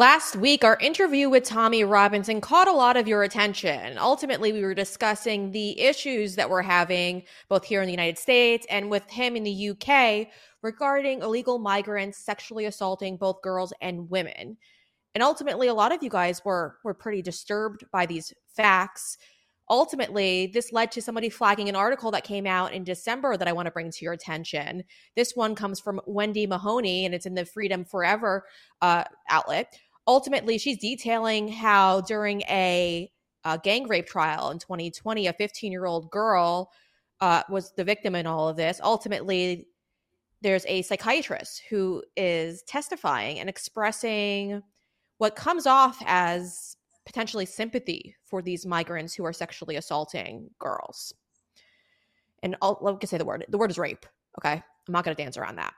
Last week, our interview with Tommy Robinson caught a lot of your attention. Ultimately, we were discussing the issues that we're having both here in the United States and with him in the UK regarding illegal migrants sexually assaulting both girls and women. And ultimately, a lot of you guys were were pretty disturbed by these facts. Ultimately, this led to somebody flagging an article that came out in December that I want to bring to your attention. This one comes from Wendi Mahoney, and it's in the Freedom Forever uh, outlet. Ultimately, she's detailing how during a, a gang rape trial in 2020, a 15 year old girl uh, was the victim in all of this. Ultimately, there's a psychiatrist who is testifying and expressing what comes off as potentially sympathy for these migrants who are sexually assaulting girls. And I'll, say the word. The word is rape. Okay. I'm not going to dance around that.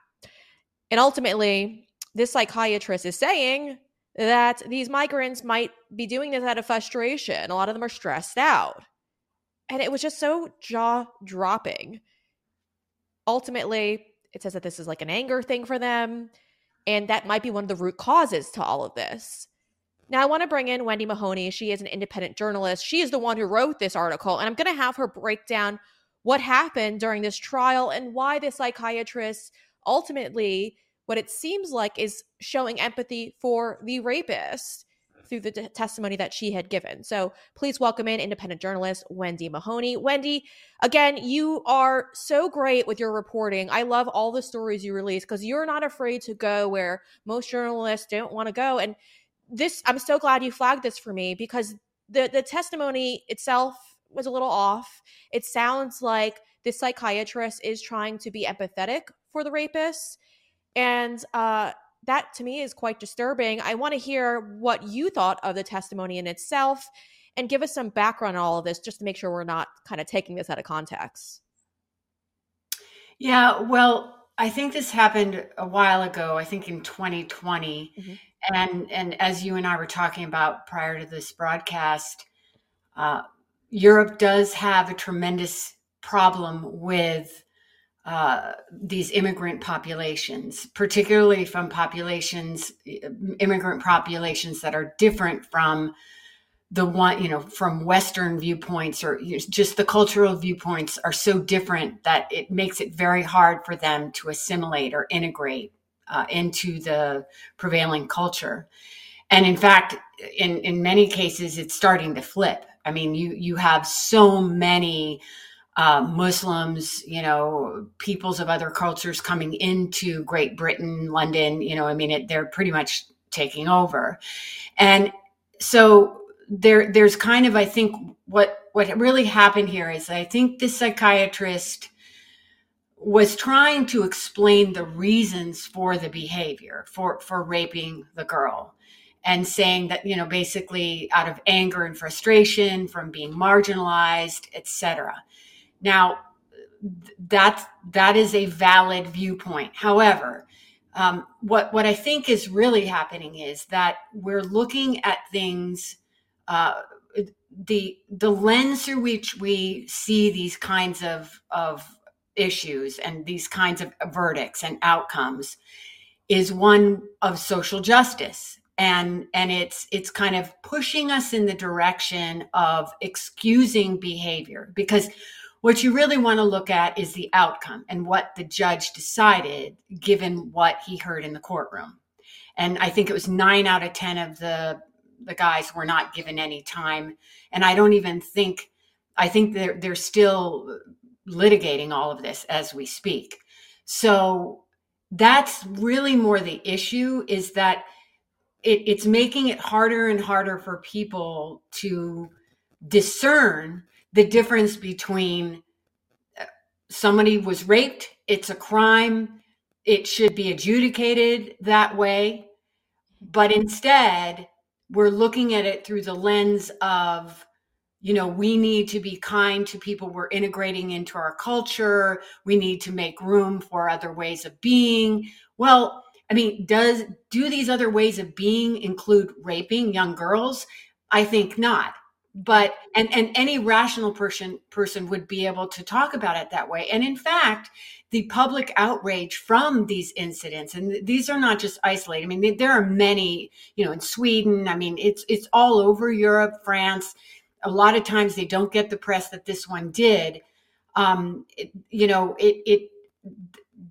And ultimately, this psychiatrist is saying that these migrants might be doing this out of frustration. A lot of them are stressed out. And it was just so jaw dropping. Ultimately, it says that this is like an anger thing for them. And that might be one of the root causes to all of this. Now, I want to bring in Wendi Mahoney. She is an independent journalist. She is the one who wrote this article. And I'm going to have her break down what happened during this trial and why the psychiatrist ultimately, what it seems like, is showing empathy for the rapist through the t- testimony that she had given. So please welcome in independent journalist Wendi Mahoney. Wendi, again, you are so great with your reporting. I love all the stories you release because you're not afraid to go where most journalists don't want to go. And this, I'm so glad you flagged this for me because the the testimony itself was a little off. It sounds like this psychiatrist is trying to be empathetic for the rapist. And uh, that to me is quite disturbing. I want to hear what you thought of the testimony in itself and give us some background on all of this just to make sure we're not kind of taking this out of context. Yeah, well, I think this happened a while ago, I think in 2020. Mm-hmm. And and as you and I were talking about prior to this broadcast, uh, Europe does have a tremendous problem with uh, these immigrant populations, particularly from populations, immigrant populations that are different from the one, you know, from Western viewpoints or just the cultural viewpoints are so different that it makes it very hard for them to assimilate or integrate uh, into the prevailing culture. And in fact, in, in many cases, it's starting to flip. I mean, you you have so many uh, Muslims, you know, peoples of other cultures coming into Great Britain, London, you know, I mean, it, they're pretty much taking over. And so there, there's kind of, I think what, what really happened here is I think the psychiatrist was trying to explain the reasons for the behavior for, for raping the girl and saying that, you know, basically out of anger and frustration from being marginalized, etc now, that that is a valid viewpoint. However, um, what what I think is really happening is that we're looking at things. Uh, the the lens through which we see these kinds of of issues and these kinds of verdicts and outcomes is one of social justice and and it's it's kind of pushing us in the direction of excusing behavior because what you really want to look at is the outcome and what the judge decided given what he heard in the courtroom. And I think it was nine out of 10 of the, the guys were not given any time. And I don't even think, I think they're, they're still litigating all of this as we speak. So that's really more the issue is that it, it's making it harder and harder for people to discern the difference between uh, somebody was raped, it's a crime, it should be adjudicated that way. But instead, we're looking at it through the lens of, you know, we need to be kind to people we're integrating into our culture. We need to make room for other ways of being. Well, I mean, does do these other ways of being include raping young girls? I think not but and and any rational person person would be able to talk about it that way. And in fact the public outrage from these incidents and these are not just isolated i mean there are many you know in sweden i mean it's it's all over europe france. A lot of times they don't get the press that this one did. Um it, you know it it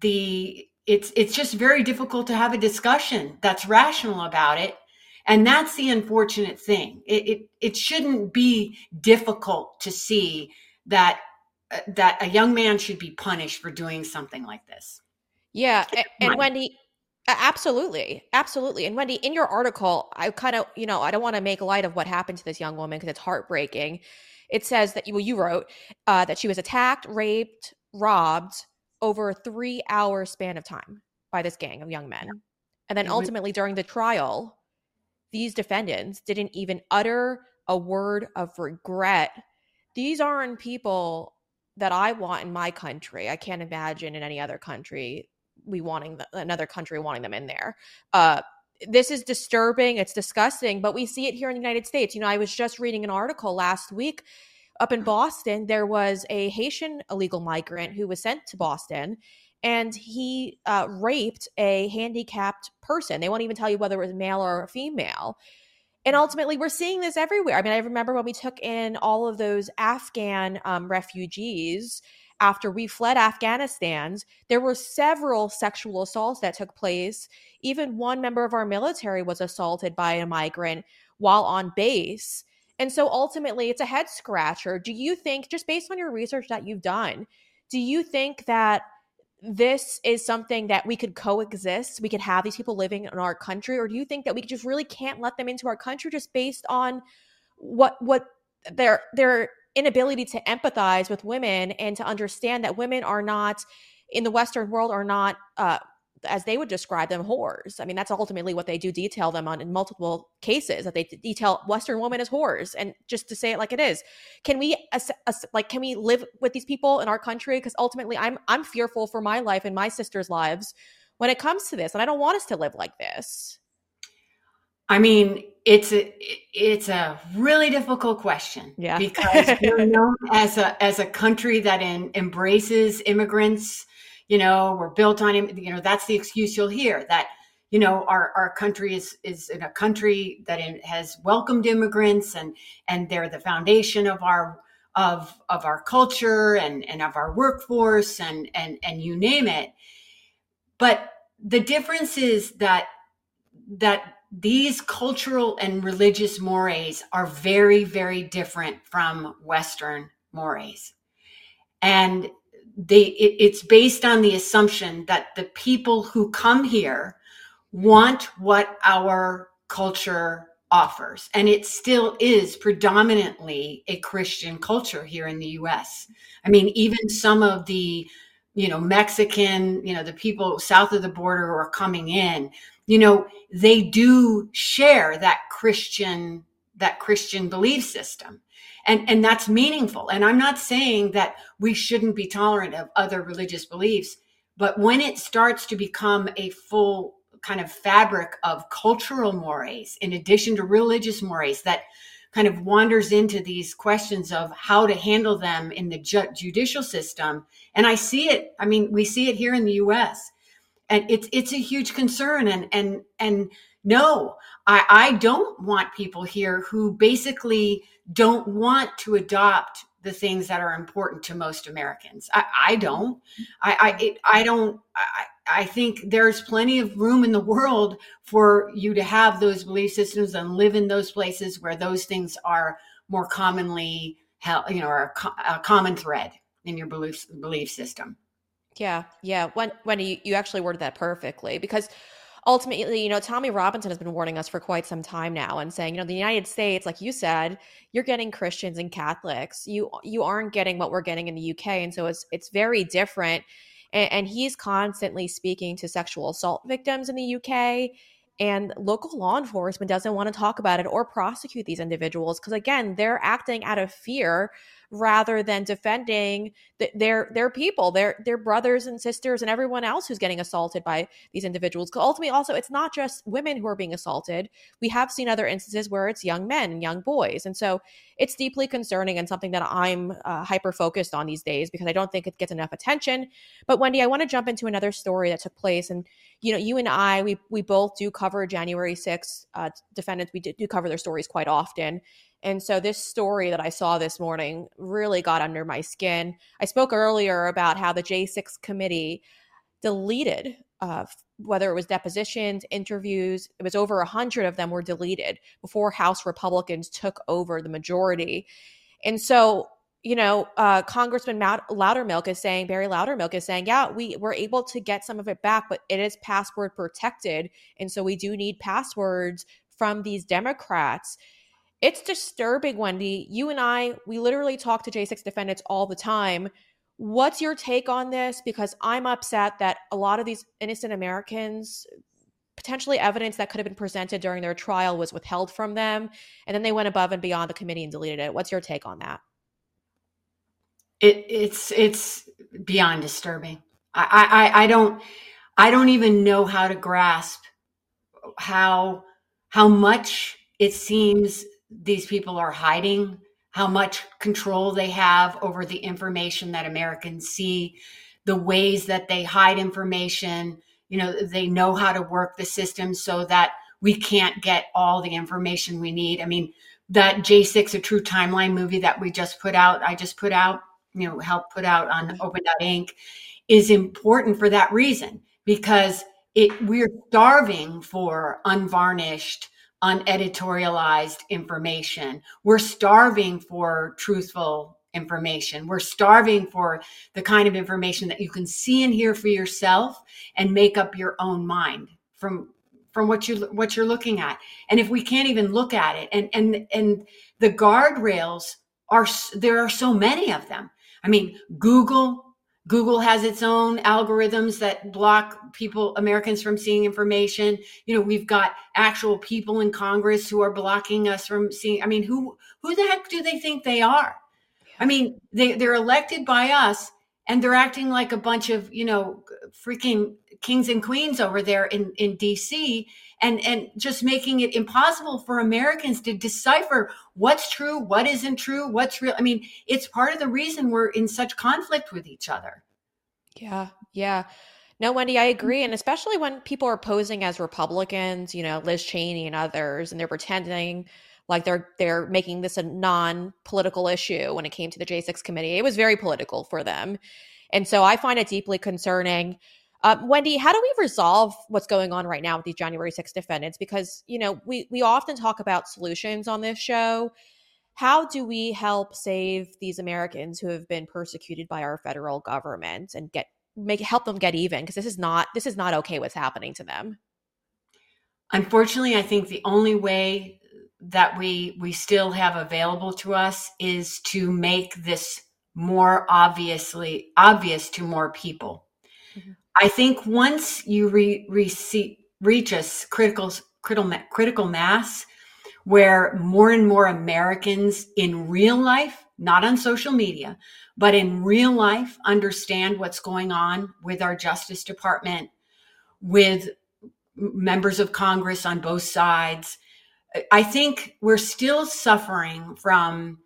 the it's it's just very difficult to have a discussion that's rational about it and that's the unfortunate thing. It, it, it shouldn't be difficult to see that uh, that a young man should be punished for doing something like this. Yeah, and, and Wendi, absolutely, absolutely. And Wendi, in your article, I kind of, you know, I don't want to make light of what happened to this young woman because it's heartbreaking. It says that you, well, you wrote uh, that she was attacked, raped, robbed over a three-hour span of time by this gang of young men, and then ultimately during the trial, these defendants didn't even utter a word of regret. These aren't people that I want in my country. I can't imagine in any other country we wanting the, another country wanting them in there. Uh, this is disturbing. It's disgusting, but we see it here in the United States. You know, I was just reading an article last week up in Boston. There was a Haitian illegal migrant who was sent to Boston and he uh, raped a handicapped person. They won't even tell you whether it was male or female. And ultimately, we're seeing this everywhere. I mean, I remember when we took in all of those Afghan um, refugees after we fled Afghanistan, there were several sexual assaults that took place. Even one member of our military was assaulted by a migrant while on base. And so ultimately, it's a head scratcher. Do you think, just based on your research that you've done, do you think that this is something that we could coexist we could have these people living in our country or do you think that we just really can't let them into our country just based on what what their their inability to empathize with women and to understand that women are not in the western world are not uh, as they would describe them, whores. I mean, that's ultimately what they do detail them on in multiple cases that they detail Western women as whores. And just to say it like it is, can we like can we live with these people in our country? Because ultimately, I'm I'm fearful for my life and my sister's lives when it comes to this, and I don't want us to live like this. I mean, it's a it's a really difficult question. Yeah, because we're known as a as a country that in, embraces immigrants you know, we're built on him. You know, that's the excuse you'll hear that, you know, our, our country is, is in a country that has welcomed immigrants and, and they're the foundation of our, of, of our culture and, and of our workforce and, and, and you name it. But the difference is that, that these cultural and religious mores are very, very different from Western mores. And they it, it's based on the assumption that the people who come here want what our culture offers. And it still is predominantly a christian culture here in the us i mean even some of the you know mexican you know the people south of the border who are coming in you know they do share that christian that christian belief system and and that's meaningful. And i'm not saying that we shouldn't be tolerant of other religious beliefs but when it starts to become a full kind of fabric of cultural mores in addition to religious mores that kind of wanders into these questions of how to handle them in the ju- judicial system. And i see it i mean we see it here in the us and it's it's a huge concern. And and and no i i don't want people here who basically don't want to adopt the things that are important to most Americans. I, I don't. I I, it, I don't. I, I think there's plenty of room in the world for you to have those belief systems and live in those places where those things are more commonly held, you know, are a, common thread in your belief belief system. Yeah, yeah. When when you, you actually worded that perfectly because ultimately, you know, Tommy Robinson has been warning us for quite some time now and saying, you know, the United States, like you said, you're getting Christians and Catholics. You you aren't getting what we're getting in the UK, and so it's it's very different. And, and he's constantly speaking to sexual assault victims in the UK and local law enforcement doesn't want to talk about it or prosecute these individuals because again they're acting out of fear rather than defending th- their their people, their their brothers and sisters and everyone else who's getting assaulted by these individuals. Because ultimately, also, it's not just women who are being assaulted. We have seen other instances where it's young men and young boys, and so it's deeply concerning and something that I'm uh, hyper focused on these days because I don't think it gets enough attention. But Wendi, I want to jump into another story that took place, and you know, you and I, we we both do cover January 6th uh, defendants. We do, do cover their stories quite often. And so this story that I saw this morning really got under my skin. I spoke earlier about how the J6 committee deleted uh, whether it was depositions, interviews, it was over a hundred of them were deleted before House Republicans took over the majority. And so you know, uh, Congressman Matt Loudermilk is saying, Barry Loudermilk is saying, yeah, we were able to get some of it back, but it is password protected. And so we do need passwords from these Democrats. It's disturbing, Wendi. You and I, we literally talk to J6 defendants all the time. What's your take on this? Because I'm upset that a lot of these innocent Americans, potentially evidence that could have been presented during their trial was withheld from them. And then they went above and beyond the committee and deleted it. What's your take on that? It, it's it's beyond disturbing. I, I I don't I don't even know how to grasp how how much it seems these people are hiding, how much control they have over the information that Americans see, the ways that they hide information. You know, they know how to work the system so that we can't get all the information we need. I mean, that J6, a true timeline movie that we just put out, I just put out, you know help put out on mm-hmm. open.inc is important for that reason because it we're starving for unvarnished uneditorialized information. We're starving for truthful information. We're starving for the kind of information that you can see and hear for yourself and make up your own mind from from what you what you're looking at. And if we can't even look at it and and and the guardrails are there are so many of them I mean, Google, Google has its own algorithms that block people, Americans from seeing information. You know, we've got actual people in Congress who are blocking us from seeing. I mean, who who the heck do they think they are? I mean, they, they're elected by us and they're acting like a bunch of, you know, freaking kings and queens over there in, in DC and and just making it impossible for Americans to decipher what's true, what isn't true, what's real. I mean, it's part of the reason we're in such conflict with each other. Yeah, yeah. No, Wendi, I agree. And especially when people are posing as Republicans, you know, Liz Cheney and others, and they're pretending like they're they're making this a non-political issue when it came to the J6 committee. It was very political for them. And so I find it deeply concerning. Um, Wendi, how do we resolve what's going on right now with these January 6 defendants? Because, you know, we, we often talk about solutions on this show. How do we help save these Americans who have been persecuted by our federal government and get make help them get even? Because this is not this is not okay what's happening to them. Unfortunately, I think the only way that we we still have available to us is to make this more obviously obvious to more people. Mm-hmm. I think once you re, re, reach a critical, critical, critical mass where more and more Americans in real life, not on social media, but in real life understand what's going on with our Justice Department, with members of Congress on both sides. I think we're still suffering from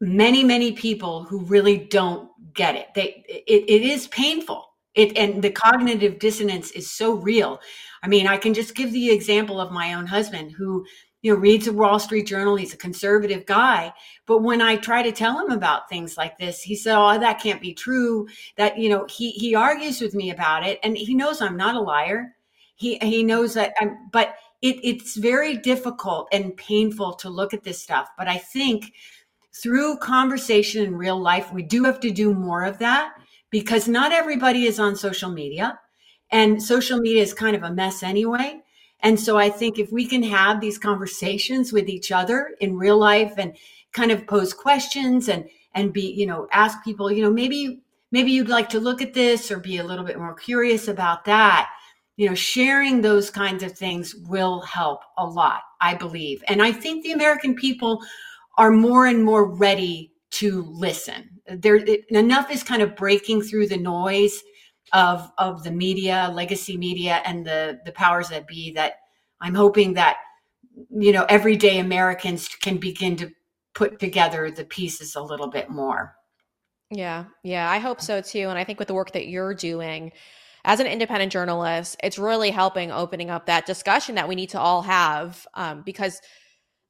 many, many people who really don't get it. They, it, it is painful it and the cognitive dissonance is so real. I mean, I can just give the example of my own husband who you know reads the Wall Street Journal. He's a conservative guy, but when I try to tell him about things like this, he said, "Oh, that can't be true." That you know, he he argues with me about it, and he knows I'm not a liar. He he knows that I'm, but it it's very difficult and painful to look at this stuff. But I think through conversation in real life, we do have to do more of that because not everybody is on social media and social media is kind of a mess anyway. And so I think if we can have these conversations with each other in real life and kind of pose questions and and be, you know, ask people, you know, maybe maybe you'd like to look at this or be a little bit more curious about that. You know, sharing those kinds of things will help a lot, I believe. And I think the American people are more and more ready to listen. There enough is kind of breaking through the noise of of the media, legacy media, and the the powers that be. That I'm hoping that you know everyday Americans can begin to put together the pieces a little bit more. Yeah, yeah, I hope so too. And I think with the work that you're doing as an independent journalist, it's really helping opening up that discussion that we need to all have. Um, because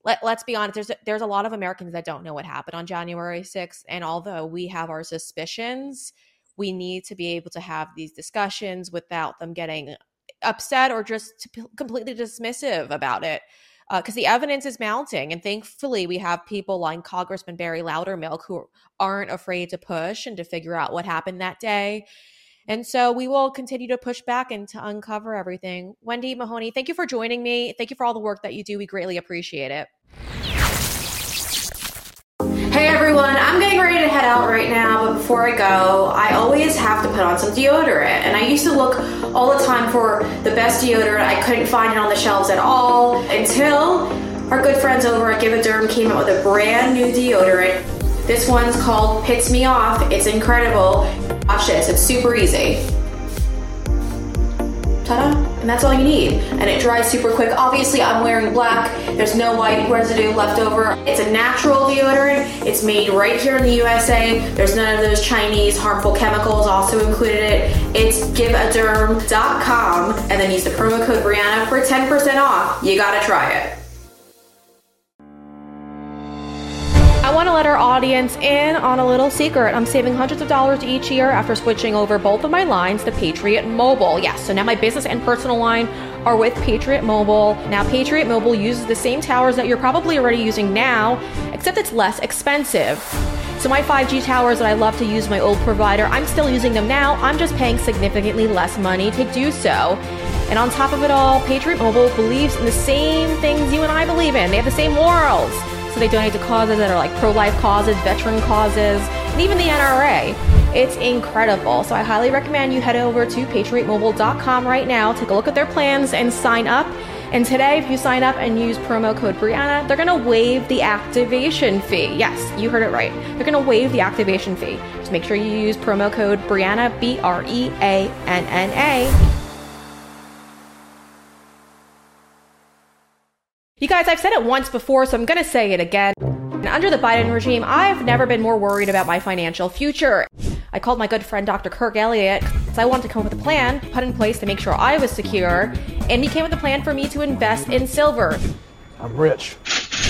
let, let's be honest, there's there's a lot of Americans that don't know what happened on January 6th. And although we have our suspicions, we need to be able to have these discussions without them getting upset or just completely dismissive about it because uh, the evidence is mounting. And thankfully, we have people like Congressman Barry Loudermilk who aren't afraid to push and to figure out what happened that day. And so we will continue to push back and to uncover everything. Wendi Mahoney, thank you for joining me. Thank you for all the work that you do. We greatly appreciate it. Everyone, I'm getting ready to head out right now, but before I go, I always have to put on some deodorant. And I used to look all the time for the best deodorant. I couldn't find it on the shelves at all until our good friends over at Give a Derm came out with a brand new deodorant. This one's called Pits Me Off. It's incredible. Watch this, it's super easy ta-da, and that's all you need. And it dries super quick. Obviously, I'm wearing black. There's no white residue left over. It's a natural deodorant. It's made right here in the USA. There's none of those Chinese harmful chemicals also included it. It's giveaderm.com and then use the promo code Breanna for 10% off. You gotta try it. I want to let our audience in on a little secret. I'm saving hundreds of dollars each year after switching over both of my lines to Patriot Mobile. Yes, so now my business and personal line are with Patriot Mobile. Now, Patriot Mobile uses the same towers that you're probably already using now, except it's less expensive. So, my 5G towers that I love to use my old provider, I'm still using them now. I'm just paying significantly less money to do so. And on top of it all, Patriot Mobile believes in the same things you and I believe in. They have the same morals. So they donate to causes that are like pro life causes, veteran causes, and even the NRA. It's incredible. So I highly recommend you head over to patriotmobile.com right now, take a look at their plans, and sign up. And today, if you sign up and use promo code Breanna, they're to waive the activation fee. Yes, you heard it right. They're to waive the activation fee. Just make sure you use promo code Breanna, B R E A N N A guys, I've said it once before, so I'm going to say it again. Under the Biden regime, I've never been more worried about my financial future. I called my good friend Dr. Kirk Elliott because I wanted to come up with a plan put in place to make sure I was secure, and he came with a plan for me to invest in silver. I'm rich.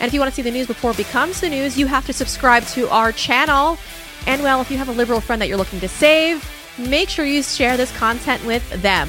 and if you want to see the news before it becomes the news, you have to subscribe to our channel. And well, if you have a liberal friend that you're looking to save, make sure you share this content with them.